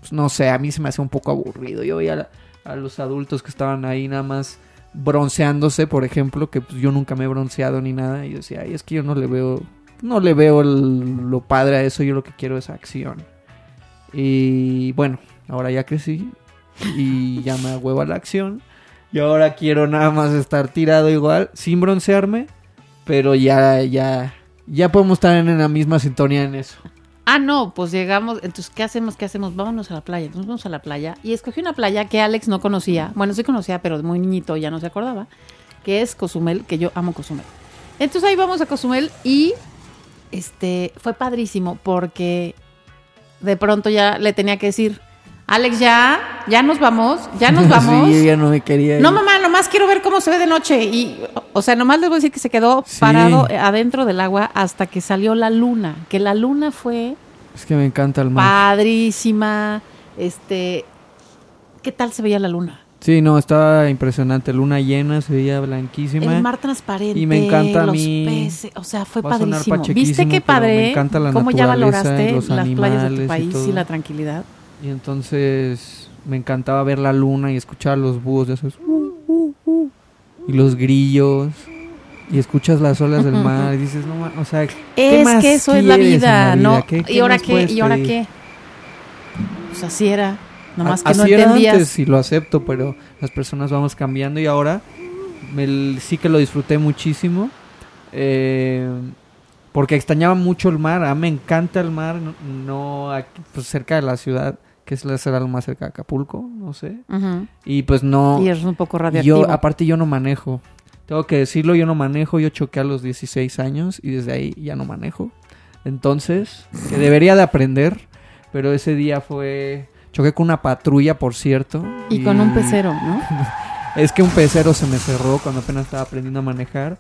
pues no sé, a mí se me hace un poco aburrido. Yo veía a, a los adultos que estaban ahí nada más bronceándose, por ejemplo, que pues, yo nunca me he bronceado ni nada y yo decía, ay, es que yo no le veo, no le veo lo padre a eso, yo lo que quiero es acción. Y bueno, ahora ya crecí y ya me huevo a la acción. Y ahora quiero nada más estar tirado igual, sin broncearme, pero ya, ya, ya podemos estar en la misma sintonía en eso. Ah, no, pues llegamos. Entonces, ¿qué hacemos? ¿Qué hacemos? Vámonos a la playa. Entonces, vamos a la playa. Y escogí una playa que Alex no conocía. Bueno, sí conocía, pero muy niñito ya no se acordaba. Que es Cozumel, que yo amo Cozumel. Entonces, ahí vamos a Cozumel y este fue padrísimo porque de pronto ya le tenía que decir, Alex, ya, ya nos vamos, ya nos vamos. sí, ya no me quería ir. No, mamá, nomás quiero ver cómo se ve de noche. Y, o sea, nomás les voy a decir que se quedó Sí. parado eh, adentro del agua hasta que salió la luna. Que la luna fue Es que me encanta el mar. padrísima. Este, ¿qué tal se veía la luna? Sí, no, estaba impresionante. Luna llena, se veía blanquísima. El mar transparente, Y me encanta a los mí- peces, o sea, fue padrísimo. ¿Viste qué pero me padre? encanta la ¿Cómo ya valoraste los las playas de tu país y, la tranquilidad? Y entonces me encantaba ver la luna y escuchar los búhos de esos. "Uh, uh, uh", y los grillos. Y escuchas las olas del mar y dices, no, o sea, ¿qué Es más que eso es la vida, ¿no? ¿Qué- qué ¿Y ahora qué? ¿Y ahora qué? Pues así era. Nomás A- que no así era entendías. antes y lo acepto, pero las personas vamos cambiando y ahora me sí que lo disfruté muchísimo. eh, porque extrañaba mucho el mar. A mí me encanta el mar, no, no aquí, pues cerca de la ciudad, que es la lo más cerca de Acapulco, no sé. Y pues no. Y es un poco y radioactivo. yo, aparte, yo no manejo. Tengo que decirlo, yo no manejo. Yo choqué a los 16 años y desde ahí ya no manejo. Entonces, que debería de aprender. Pero ese día fue. Choqué con una patrulla, por cierto. y con un pecero, ¿no? Es que un pecero se me cerró cuando apenas estaba aprendiendo a manejar.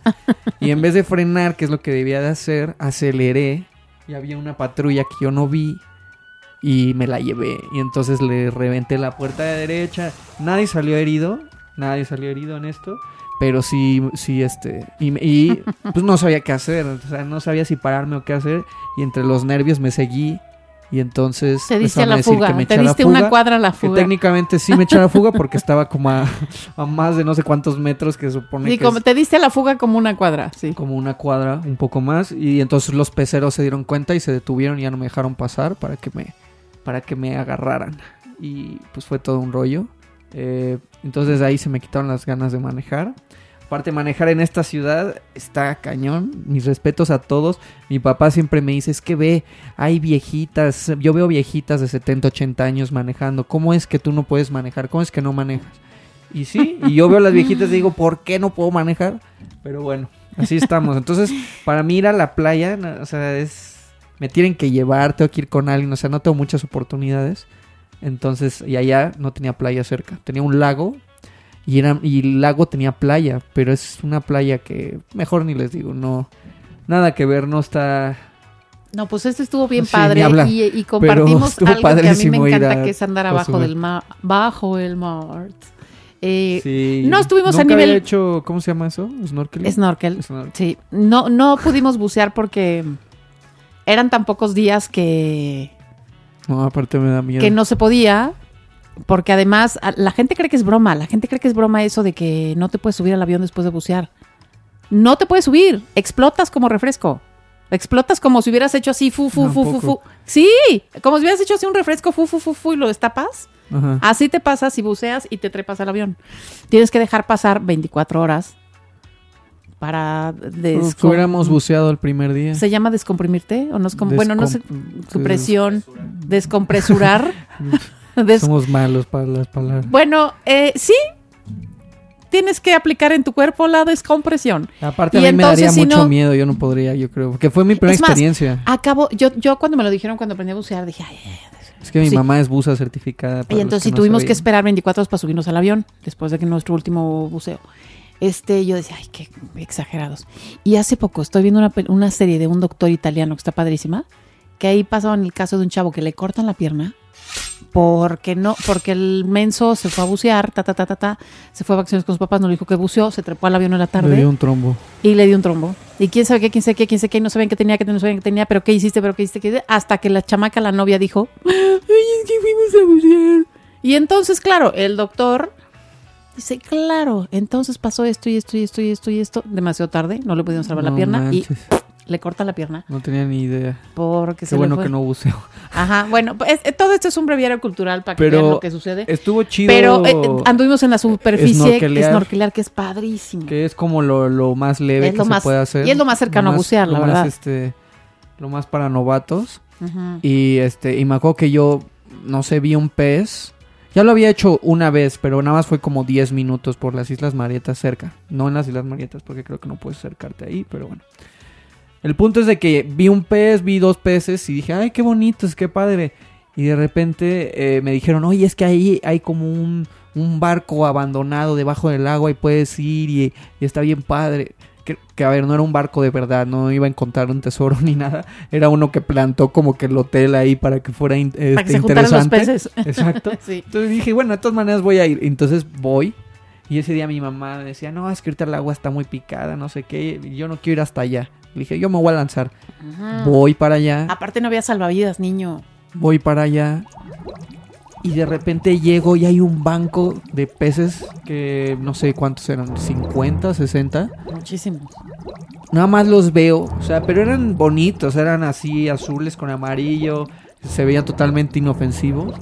y en vez de frenar, que es lo que debía de hacer, aceleré. Y había una patrulla que yo no vi. Y me la llevé. Y entonces le reventé la puerta de derecha. Nadie salió herido. Nadie salió herido en esto. Pero sí, sí, este. Y, y, pues no sabía qué hacer. O sea, no sabía si pararme o qué hacer. Y entre los nervios me seguí. Y entonces. Te diste a la fuga. que me Te diste una fuga. cuadra a la Que fuga. técnicamente sí me eché a la fuga porque estaba como a, a más de no sé cuántos metros que supone Sí, que como es te diste a la fuga como una cuadra, sí. como una cuadra, un poco más. Y entonces los peceros se dieron cuenta y se detuvieron y ya no me dejaron pasar para que me, para que me agarraran. Y pues fue todo un rollo. Eh, entonces ahí se me quitaron las ganas de manejar. Aparte manejar en esta ciudad está cañón. Mis respetos a todos. Mi papá siempre me dice, es que ve, hay viejitas, yo veo viejitas de 70, 80 años manejando. ¿Cómo es que tú no puedes manejar? ¿Cómo es que no manejas? Y sí, y yo veo a las viejitas y digo, ¿por qué no puedo manejar? Pero bueno, así estamos. Entonces, para mí ir a la playa, o sea, es... Me tienen que llevar, tengo que ir con alguien, o sea, no tengo muchas oportunidades. Entonces, y allá no tenía playa cerca. Tenía un lago y, era, y el lago tenía playa, pero es una playa que mejor ni les digo, no... Nada que ver, no está... No, pues este estuvo bien Sí, padre y, y compartimos algo que a mí me encanta, que es andar abajo del mar. Bajo el mar. Eh, Sí. no estuvimos a nivel- había hecho, ¿cómo se llama eso? ¿Snorkeling? Snorkel. Snorkel. Sí, no, no pudimos bucear porque eran tan pocos días que, No, aparte me da miedo. que no se podía. Porque además, la gente cree que es broma. La gente cree que es broma eso de que no te puedes subir al avión después de bucear. No te puedes subir. Explotas como refresco. Explotas como si hubieras hecho así, fu, fu, fu, fu, fu. Sí, como si hubieras hecho así un refresco, fu, fu, fu, fu, y lo destapas. Ajá. Así te pasa si buceas y te trepas al avión. Tienes que dejar pasar 24 horas para... Uf, descom- hubiéramos buceado el primer día. ¿Se llama descomprimirte? ¿O no es como, bueno, no sé, Descom- su presión, descompresurar. Des- Somos malos para las palabras. bueno, eh, sí, tienes que aplicar en tu cuerpo la descompresión. Aparte, Y a mí me daría si mucho no- miedo. Yo no podría, yo creo. Porque fue mi primera Es más, experiencia. Acabo, yo, yo cuando me lo dijeron, cuando aprendí a bucear, dije, ay, ay, ay. es que mi sí. mamá es buza certificada. Y entonces sí no tuvimos que esperar 24 horas para subirnos al avión, después de que nuestro último buceo. Este, yo decía, ay, qué exagerados. Y hace poco estoy viendo una, una serie de un doctor italiano que está padrísima, que ahí pasaban el caso de un chavo que le cortan la pierna porque no, porque el menso se fue a bucear, ta, ta, ta, ta, ta, se fue a vacaciones con sus papás, no le dijo que buceó, se trepó al avión en la tarde Le dio un trombo. y le dio un trombo. Y quién sabe qué, quién sabe qué, quién sabe qué, no sabían qué tenía, que no sabían qué tenía, pero qué hiciste, pero qué hiciste, qué hiciste, hasta que la chamaca, la novia, dijo, ay, es que fuimos a bucear. Y entonces, claro, el doctor dice, claro, entonces pasó esto y esto y esto y esto y esto, demasiado tarde, no le pudieron salvar la pierna manches, y le corta la pierna No tenía ni idea. porque Qué se bueno que no buceo. Ajá, bueno, pues, es- todo esto es un breviario cultural para que Pero vean lo que sucede. Estuvo chido. Pero eh, anduvimos en la superficie, snorkelear. snorkelear, que es padrísimo. que es como lo, lo más leve Es que lo se más- puede hacer. y es lo más cercano a bucear, lo la más, verdad. Este, lo más para novatos. Y este, y me acuerdo que yo, no sé, vi un pez. Ya lo había hecho una vez, pero nada más fue como 10 minutos por las Islas Marietas cerca. No en las Islas Marietas, porque creo que no puedes acercarte ahí, pero bueno. El punto es de que vi un pez, vi dos peces y dije, ay, qué bonitos, qué padre. Y de repente eh, me dijeron, oye, es que ahí hay como un, un barco abandonado debajo del agua y puedes ir y, y está bien padre. Que, que, a ver, no era un barco de verdad, no iba a encontrar un tesoro ni nada. Era uno que plantó como que el hotel ahí para que fuera in- este, para que se juntaran los interesante. peces. Exacto. sí. Entonces dije, bueno, de todas maneras voy a ir. Entonces voy. Y ese día mi mamá me decía, no, es que ahorita el agua está muy picada, no sé qué. Yo no quiero ir hasta allá. Le dije, yo me voy a lanzar. Voy para allá. Aparte no había salvavidas, niño. Voy para allá. Y de repente llego y hay un banco de peces que no sé cuántos eran, 50, 60. Muchísimo. Nada más los veo, o sea, pero eran bonitos, eran así azules con amarillo, se veían totalmente inofensivos.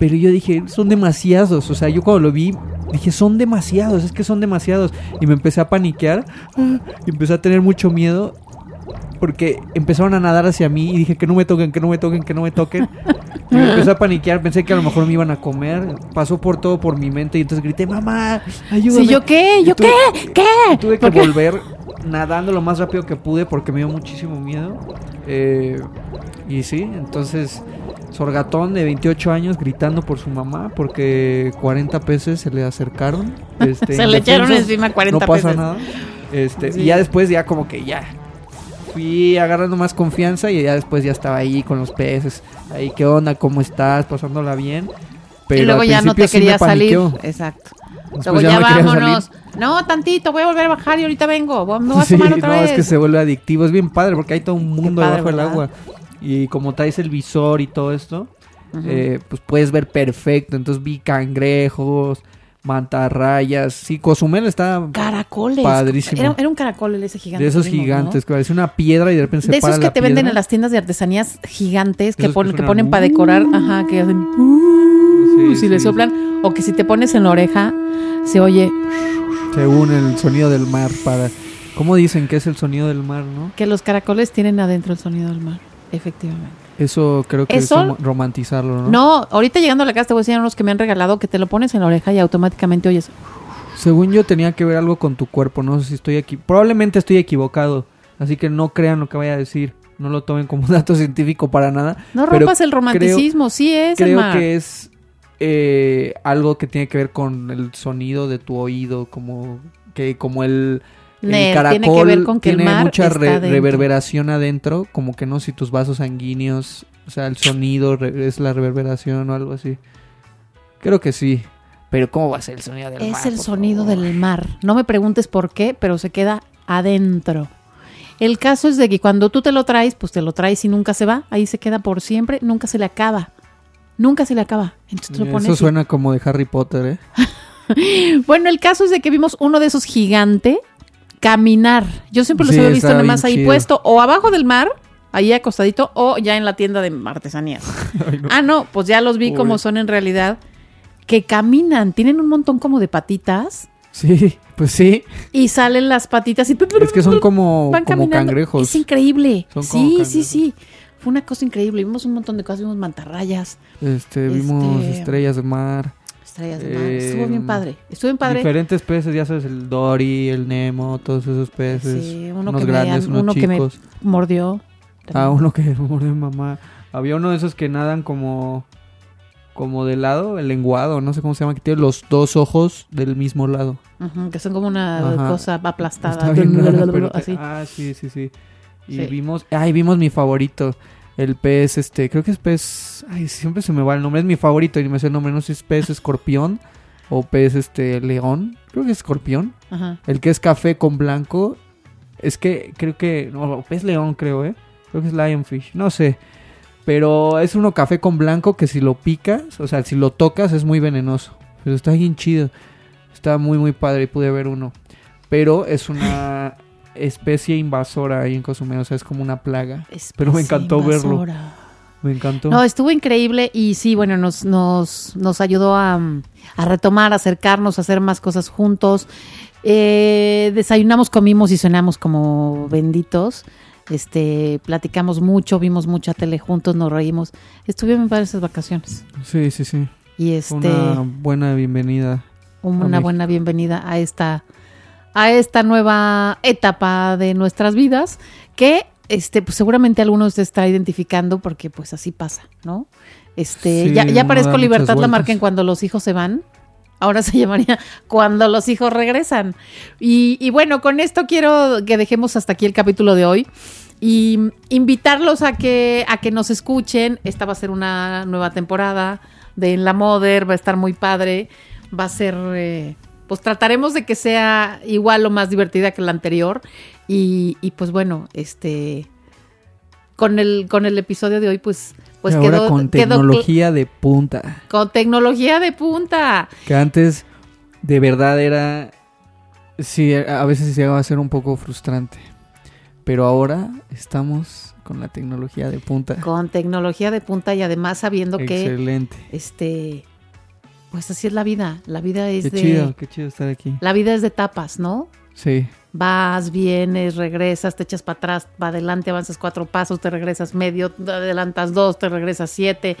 Pero yo dije, son demasiados, o sea, yo cuando lo vi dije, son demasiados, es que son demasiados. Y me empecé a paniquear, ah, y empecé a tener mucho miedo. Porque empezaron a nadar hacia mí y dije que no me toquen, que no me toquen, que no me toquen. Y me empecé a paniquear, pensé que a lo mejor me iban a comer. Pasó por todo por mi mente y entonces grité, mamá, ayúdame. Sí, ¿yo qué? ¿Yo tuve- qué? ¿Qué? Tuve que volver nadando lo más rápido que pude porque me dio muchísimo miedo. Eh, y sí, entonces Sorgatón de 28 años gritando por su mamá porque 40 peces se le acercaron. este, Se le echaron encima 40 No pasa peces. nada. Este, Sí. Y ya después ya como que ya fui agarrando más confianza y ya después ya estaba ahí con los peces. Ahí, ¿qué onda? ¿Cómo estás? Pasándola bien. Pero y luego al ya no te sí quería salir. Exacto. Después Luego ya vámonos. No, tantito, voy a volver a bajar y ahorita vengo. Me voy a Sí, tomar otra no, vez. es que se vuelve adictivo. Es bien padre porque hay todo un mundo padre, debajo del agua. Y como traes el visor y todo esto, eh, pues puedes ver perfecto. Entonces vi cangrejos, mantarrayas. Sí, Cozumel está Caracoles. Padrísimo. Era, era un caracol ese gigante. de esos vimos, gigantes, que parece una piedra y de repente se De para esos que la te venden en las tiendas de artesanías gigantes que, Esos que ponen, que suenan, ponen para "Uh". decorar. Ajá, que hacen. "Uh", Sí, si le sí, soplan. O que si te pones en la oreja, se oye Según el sonido del mar para... ¿Cómo dicen que es el sonido del mar, no? que los caracoles tienen adentro el sonido del mar. Efectivamente. Eso creo que Eso- es rom- romantizarlo, ¿no? No, ahorita llegando a la casa te voy a enseñar unos que me han regalado que te lo pones en la oreja y automáticamente oyes. Según yo tenía que ver algo con tu cuerpo, no sé si estoy aquí. Probablemente estoy equivocado, así que no crean lo que vaya a decir. No lo tomen como dato científico para nada. No rompas el romanticismo, sí es Creo que es eh, algo que tiene que ver con el sonido de tu oído, como que como el, el caracol tiene que ver con que el tiene mar mucha está re- adentro. reverberación adentro, como que no si tus vasos sanguíneos, o sea, el sonido es la reverberación o algo así. Creo que sí. Pero ¿cómo va a ser el sonido del mar? Es el sonido favor? del mar. No me preguntes por qué, pero se queda adentro. El caso es de que cuando tú te lo traes, pues te lo traes y nunca se va. Ahí se queda por siempre, nunca se le acaba. Nunca se le acaba. Entonces te lo pones Eso y- suena como de Harry Potter, ¿eh? Bueno, el caso es de que vimos uno de esos gigante caminar. Yo siempre los Sí, había visto nada más ahí chido. puesto o abajo del mar, ahí acostadito, o ya en la tienda de artesanías. Ay, no. Ah, no, pues ya los vi como son en realidad. Que caminan, tienen un montón como de patitas Sí, pues sí. y salen las patitas y Es que son como, van como cangrejos. Es increíble. Son como sí, sí, sí. Fue una cosa increíble. Vimos un montón de cosas, vimos mantarrayas, Este, vimos Este- estrellas de mar. Estrellas de mar. Eh, Estuvo bien padre. Estuvo bien padre. Diferentes peces, ya sabes, el Dory, el Nemo, todos esos peces. Sí, uno unos que me- grandes, unos uno que me- chicos. Mordió. Ah, uno que mordió mamá. Había uno de esos que nadan como como de lado, el lenguado, no sé cómo se llama, que tiene los dos ojos del mismo lado. Ujú, que son como una Ajá. cosa aplastada. Raro, así. Ah, sí, sí, sí. Y Sí. vimos, ay, vimos mi favorito. El pez, este, creo que es pez, ay, siempre se me va el nombre, es mi favorito y me sé el nombre, no sé si es pez escorpión o pez, este, león, creo que es escorpión, Ajá. el que es café con blanco, es que creo que, no, pez león creo, eh, creo que es lionfish, no sé, pero es uno café con blanco que si lo picas, o sea, si lo tocas es muy venenoso, pero está bien chido, está muy muy padre y pude ver uno, pero es una especie invasora ahí en Cozumel, o sea, es como una plaga. Pero me encantó verlo. invasora. Me encantó. No, estuvo increíble y sí, bueno, nos, nos, nos ayudó a, a retomar, a acercarnos, a hacer más cosas juntos. Eh, desayunamos, comimos y cenamos como benditos. Este, platicamos mucho, vimos mucha tele juntos, nos reímos. Estuvieron para esas vacaciones. Sí, sí, sí. Y este, Una buena bienvenida. una buena bienvenida a esta, a esta nueva etapa de nuestras vidas que este, pues seguramente algunos se está identificando porque pues así pasa, ¿no? Este, Sí, ya, ya parezco libertad la vueltas. marca en cuando los hijos se van. Ahora se llamaría cuando los hijos regresan. Y, y bueno, con esto quiero que dejemos hasta aquí el capítulo de hoy. Y invitarlos a que, a que nos escuchen. Esta va a ser una nueva temporada de En la Moder, va a estar muy padre. Va a ser, eh, pues trataremos de que sea igual o más divertida que la anterior. Y, y pues bueno, este, con el, con el episodio de hoy, pues, pues ahora quedó, con quedó tecnología de punta. con tecnología de punta. Que antes de verdad era... Sí, a veces llegaba a ser un poco frustrante. Pero ahora estamos con la tecnología de punta. Con tecnología de punta y además sabiendo que, Excelente. este, pues así es la vida. La vida es Qué de, chido, qué chido estar aquí. la vida es de etapas, ¿no? Sí. Vas, vienes, regresas, te echas para atrás, para adelante, avanzas cuatro pasos, te regresas medio, te adelantas dos, te regresas siete,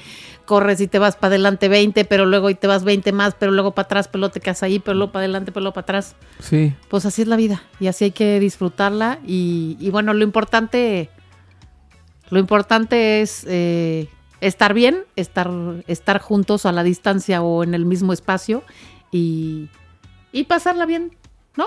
corres y te vas para adelante 20, pero luego y te vas 20 más, pero luego para atrás, pero luego te quedas ahí, pero luego para adelante, pero luego para atrás. Sí. Pues así es la vida y así hay que disfrutarla y, y bueno, lo importante, lo importante es eh, estar bien, estar, estar juntos a la distancia o en el mismo espacio y, y pasarla bien, ¿no?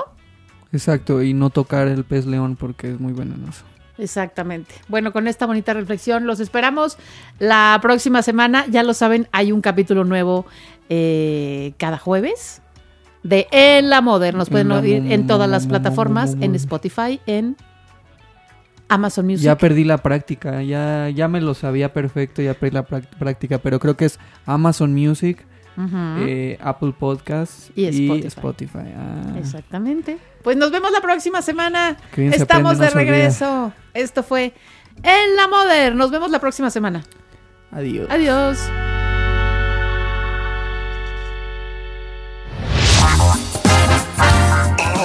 Exacto. Y no tocar el pez león porque es muy venenoso. Exactamente. Bueno, con esta bonita reflexión los esperamos la próxima semana. Ya lo saben, hay un capítulo nuevo eh, cada jueves de En la Moder. Nos pueden oír en todas las plataformas, en Spotify, en Amazon Music. Ya perdí la práctica, ya, ya me lo sabía perfecto, ya perdí la práctica, pero creo que es Amazon Music, eh, Apple Podcasts Y y, Spotify. Ah, Exactamente. Pues nos vemos la próxima semana. Estamos aprende, de no regreso. Esto fue En la Moder. Nos vemos la próxima semana. Adiós. Adiós.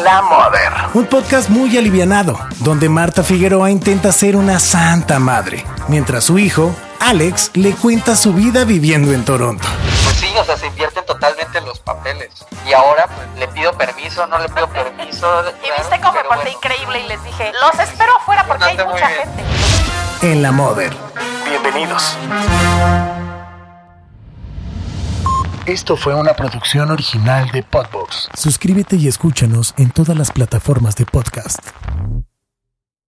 La Mother. Un podcast muy alivianado, donde Marta Figueroa intenta ser una santa madre, mientras su hijo, Alex, le cuenta su vida viviendo en Toronto. Pues sí, o sea, se invierten totalmente los papeles. Y ahora pues, le pido permiso, no le pido permiso. Y viste cómo me porté increíble y les dije, los espero afuera porque hay mucha gente. En La Mother. Bienvenidos. Esto fue una producción original de Podbox. Suscríbete y escúchanos en todas las plataformas de podcast.